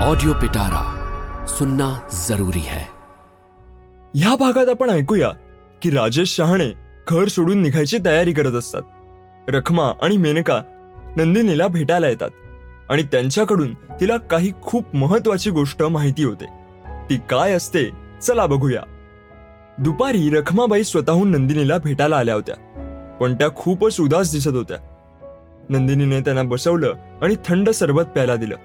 Audio पिटारा सुनना जरूरी है। ह्या भागात आपण ऐकूया की राजेश शहाणे घर सोडून निघायची तयारी करत असतात. रखमा आणि मेनका नंदिनीला भेटायला येतात आणि त्यांच्याकडून तिला काही खूप महत्वाची गोष्ट माहिती होते. ती काय असते चला बघूया. दुपारी रखमाबाई स्वतःहून नंदिनीला भेटायला आल्या होत्या पण त्या खूपच उदास दिसत होत्या. नंदिनीने त्यांना बसवलं आणि थंड सरबत प्यायला दिलं.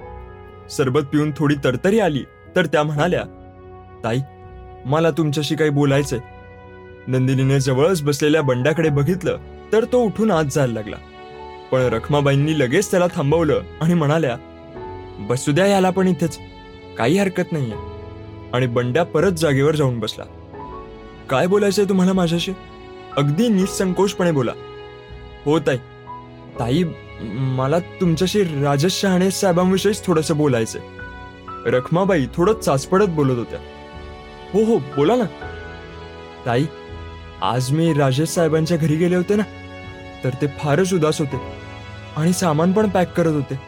सरबत पिऊन थोडी तरतरी आली तर त्या म्हणाल्या ताई मला तुमच्याशी काही बोलायचंय. नंदिनीने जवळच बसलेल्या बंड्याकडे बघितलं तर तो उठून आत जायला लागला. पण रखमाबाईंनी लगेच त्याला थांबवलं आणि म्हणाल्या बसू द्या याला पण इथेच. काही हरकत नाहीये. आणि बंड्या परत जागेवर जाऊन बसला. काय बोलायचंय तुम्हाला माझ्याशी? अगदी निसंकोचपणे बोला. हो ताई. ताई मला तुमच्याशी राजेश शहाणे साहेबांविषयीच थोडंसं बोलायचंय. रखमाबाई थोडं चाचपडत बोलत होत्या. हो हो बोला ना. ताई आज मी राजेश साहेबांच्या घरी गेले होते ना तर ते फारच उदास होते आणि सामान पण पॅक करत होते.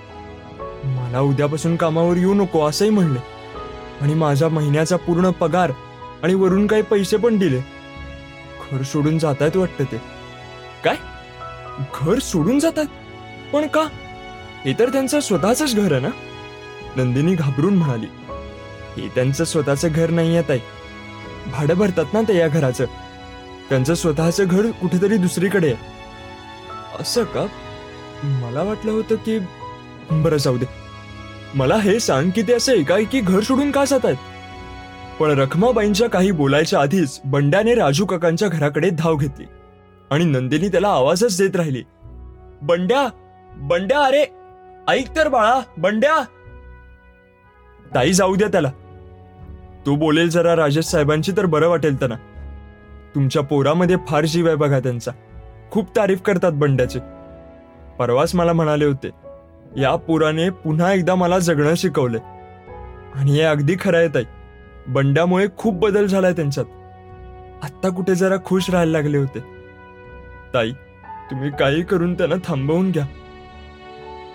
मला उद्यापासून कामावर येऊ नको असंही म्हणले आणि माझा महिन्याचा पूर्ण पगार आणि वरून काही पैसे पण दिले. घर सोडून जातायत वाटतं ते. काय? घर सोडून जातात? पण का? हे तर त्यांचं स्वतःच घर आहे ना? नंदिनी घाबरून म्हणाली. हे त्यांचं स्वतःचं घर नाही आहे ताई. भाडं भरतात ना ते या घराचं. त्यांचं स्वतःचं घर कुठेतरी दुसरीकडे आहे. असं का? मला वाटलं होतं की बरं जाऊ दे. मला हे सांग की ते असं एकाएकी घर सोडून का जात आहेत पण रखमाबाईंच्या काही बोलायच्या आधीच बंड्याने राजू काकांच्या घराकडे धाव घेतली. आणि नंदिनी त्याला आवाजच देत राहिली. बंड्या! बंड्या अरे ऐक तर बाळा बंड्या. ताई जाऊ द्या त्याला. तू बोलेल जरा राजेश साहेबांची तर बरं वाटेल त्यांना. तुमच्या पोरामध्ये फार जीव आहे बघा त्यांचा. खूप तारीफ करतात बंड्याचे. परवाच मला म्हणाले होते या पोराने पुन्हा एकदा मला जगणं शिकवले आणि हे अगदी खरं आहे ताई. बंड्यामुळे खूप बदल झालाय त्यांच्यात. आत्ता कुठे जरा खुश राहायला लागले होते. ताई तुम्ही काही करून त्यांना थांबवून घ्या.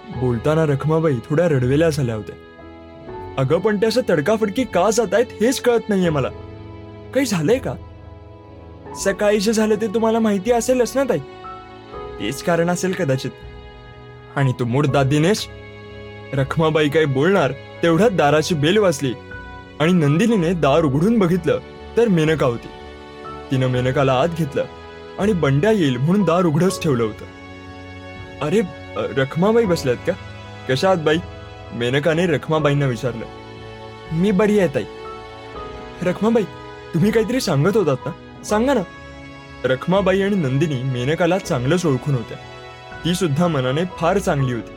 बोलताना रखमाबाई थोड्या रडवेल्या झाल्या होत्या. अगं पण ते असं तडकाफडकी का जात आहेत हेच कळत नाहीये मला. काही झालंय का? सकाळी जे झालं ते तुम्हाला माहिती असेलच ना ताई? तेच कारण असेल कदाचित. आणि तू मुर्दा दिनेश रखमाबाई काय बोलणार तेवढ्यात दाराची बेल वाचली आणि नंदिनीने दार उघडून बघितलं तर मेनका होती. तिनं मेनकाला आत घेतलं आणि बंड्या येईल म्हणून दार उघडच ठेवलं होतं. अरे रखमाबाई बसल्यात का? कशा आहात बाई? मेनकाने रखमाबाईंना विचारलं. मी बरी आहे ताई. रखमाबाई तुम्ही काहीतरी सांगत होतात ना? सांगा ना. रखमाबाई आणि नंदिनी मेनकाला चांगलंच ओळखून होत्या. ती सुद्धा मनाने फार चांगली होती.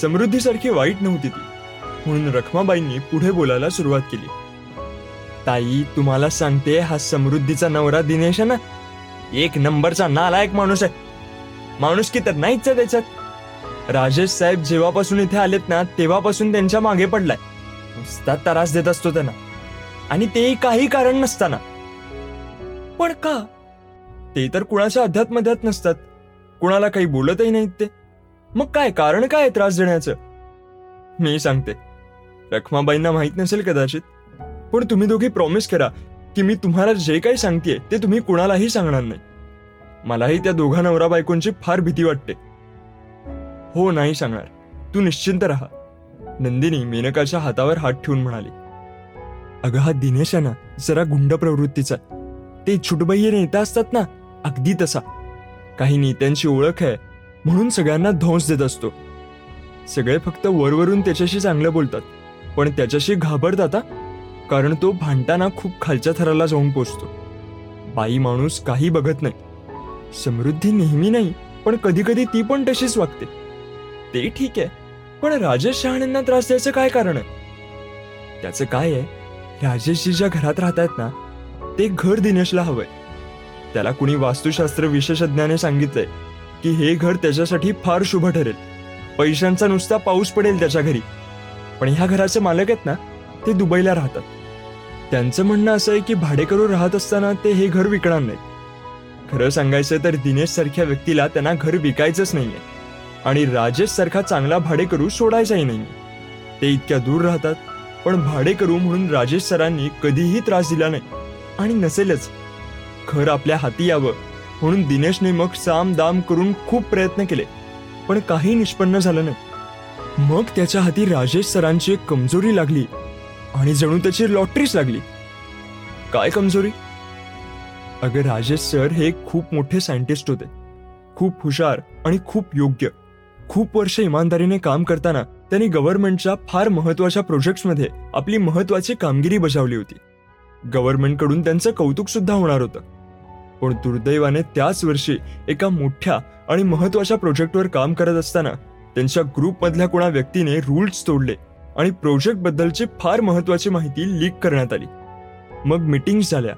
समृद्धीसारखी वाईट नव्हती ती. म्हणून रखमाबाईंनी पुढे बोलायला सुरुवात केली. ताई तुम्हाला सांगते हा समृद्धीचा नवरा दिनेश आहे ना? एक नंबरचा नालायक माणूस आहे. माणूस की तर नाहीच आहे त्याच्यात. राजेश साहेब जेव्हापासून इथे आलेत ना तेव्हापासून त्यांच्या मागे पडलाय. नुसता त्रास देत असतो त्यांना. आणि तेही काही कारण नसताना. पण का? ते तर कुणाच्या अध्यात्मध्यात नसतात. कुणाला काही बोलतही नाहीत ते. मग काय कारण काय त्रास देण्याचं? मी सांगते. रखमाबाईंना माहीत नसेल कदाचित. पण तुम्ही दोघी प्रॉमिस करा की मी तुम्हाला जे काही सांगते ते तुम्ही कुणालाही सांगणार नाही. मलाही त्या दोघा नवरा बायकोंची फार भीती वाटते. हो नाही सांगणार. तू निश्चिंत राहा. नंदिनी मेनकाच्या हातावर हात ठेवून म्हणाली. अगं हा दिनेश आहे ना जरा गुंड प्रवृत्तीचा ते छुटबैये नेता असतात ना अगदी तसा. काही नेत्यांची ओळख आहे म्हणून सगळ्यांना ध्वंस देत असतो. सगळे फक्त वरवरून त्याच्याशी चांगलं बोलतात पण त्याच्याशी घाबरतात कारण तो भांडताना खूप खालच्या थराला जाऊन पोचतो. बाई माणूस काही बघत नाही. समृद्धी नेहमी नाही पण कधी कधी ती पण तशीच वागते. ते ठीक आहे. पण राजेश शहाणेंना त्रास द्यायचं काय कारण आहे? त्याचं काय आहे? राजेशजी ज्या घरात राहतायत ना ते घर दिनेशला हवंय. त्याला कुणी वास्तुशास्त्र विशेषज्ञाने सांगितलंय की हे घर त्याच्यासाठी फार शुभ ठरेल. पैशांचा नुसता पाऊस पडेल त्याच्या घरी. पण ह्या घराचे मालक आहेत ना ते दुबईला राहतात. त्यांचं म्हणणं असं आहे की भाडेकरू राहत असताना ते हे घर विकणार नाही खरं सांगायचं तर दिनेश सारख्या व्यक्तीला त्यांना घर विकायचंच नाहीये. आणि राजेश सारखा चांगला भाडेकरू सोडायचाही नाही. ते इतक्या दूर राहतात पण भाडेकरू म्हणून राजेश सरांनी कधीही त्रास दिला नाही. आणि नसेलच. घर आपल्या हाती यावं म्हणून दिनेशने मग साम दाम करून खूप प्रयत्न केले पण काही निष्पन्न झालं नाही. मग त्याच्या हाती राजेश सरांची एक कमजोरी लागली आणि जणू त्याची लॉटरीच लागली. काय कमजोरी? अगं राजेश सर हे खूप मोठे सायंटिस्ट होते. खूप हुशार आणि खूप योग्य. खूप वर्ष इमानदारीने काम करताना त्यांनी गव्हर्नमेंटच्या फार महत्त्वाच्या प्रोजेक्ट्समध्ये आपली महत्वाची कामगिरी बजावली होती. गव्हर्नमेंटकडून त्यांचं कौतुक सुद्धा होणार होतं. पण दुर्दैवाने त्याच वर्षी एका मोठ्या आणि महत्त्वाच्या प्रोजेक्टवर काम करत असताना त्यांच्या ग्रुपमधल्या कोणा व्यक्तीने रूल्स तोडले आणि प्रोजेक्ट बद्दलची फार महत्वाची माहिती लीक करण्यात आली. मग मिटिंग्स झाल्या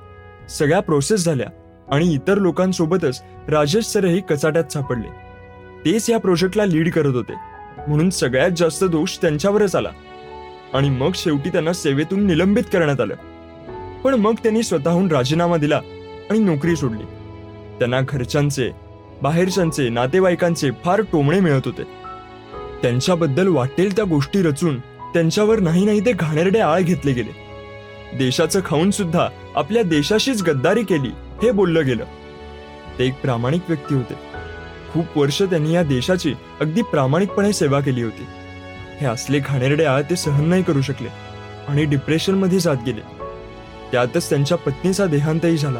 सगळ्या प्रोसेस झाल्या आणि इतर लोकांसोबतच राजेश सरही कचाट्यात सापडले. तेच या प्रोजेक्टला लीड करत होते. म्हणून सगळ्यात जास्त दोष त्यांच्यावरच आला. आणि मग शेवटी त्यांना सेवेतून निलंबित करण्यात आलं. पण मग त्यांनी स्वतःहून राजीनामा दिला आणि नोकरी सोडली. त्यांना घरच्यांचे बाहेरच्यांचे नातेवाईकांचे फार टोमणे मिळत होते. त्यांच्याबद्दल वाटेल त्या गोष्टी रचून त्यांच्यावर नाही नाही ते घाणेरडे आळ घेतले गेले. देशाचं खाऊन सुद्धा आपल्या देशाशीच गद्दारी केली हे बोललं गेलं. ते एक प्रामाणिक व्यक्ती होते. खूप वर्ष त्यांनी या देशाची अगदी प्रामाणिकपणे सेवा केली होती. हे असले घाणेरडे ते सहन नाही करू शकले आणि डिप्रेशनमध्ये जात गेले. त्यातच त्यांच्या पत्नीचा देहांतही झाला.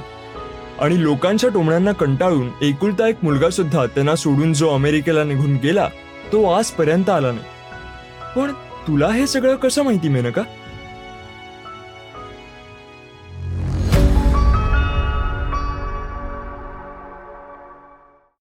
आणि लोकांच्या टोमण्यांना कंटाळून एकुलता एक मुलगा सुद्धा त्यांना सोडून जो अमेरिकेला निघून गेला तो आजपर्यंत आला नाही. पण तुला हे सगळं कसं माहिती मेनका?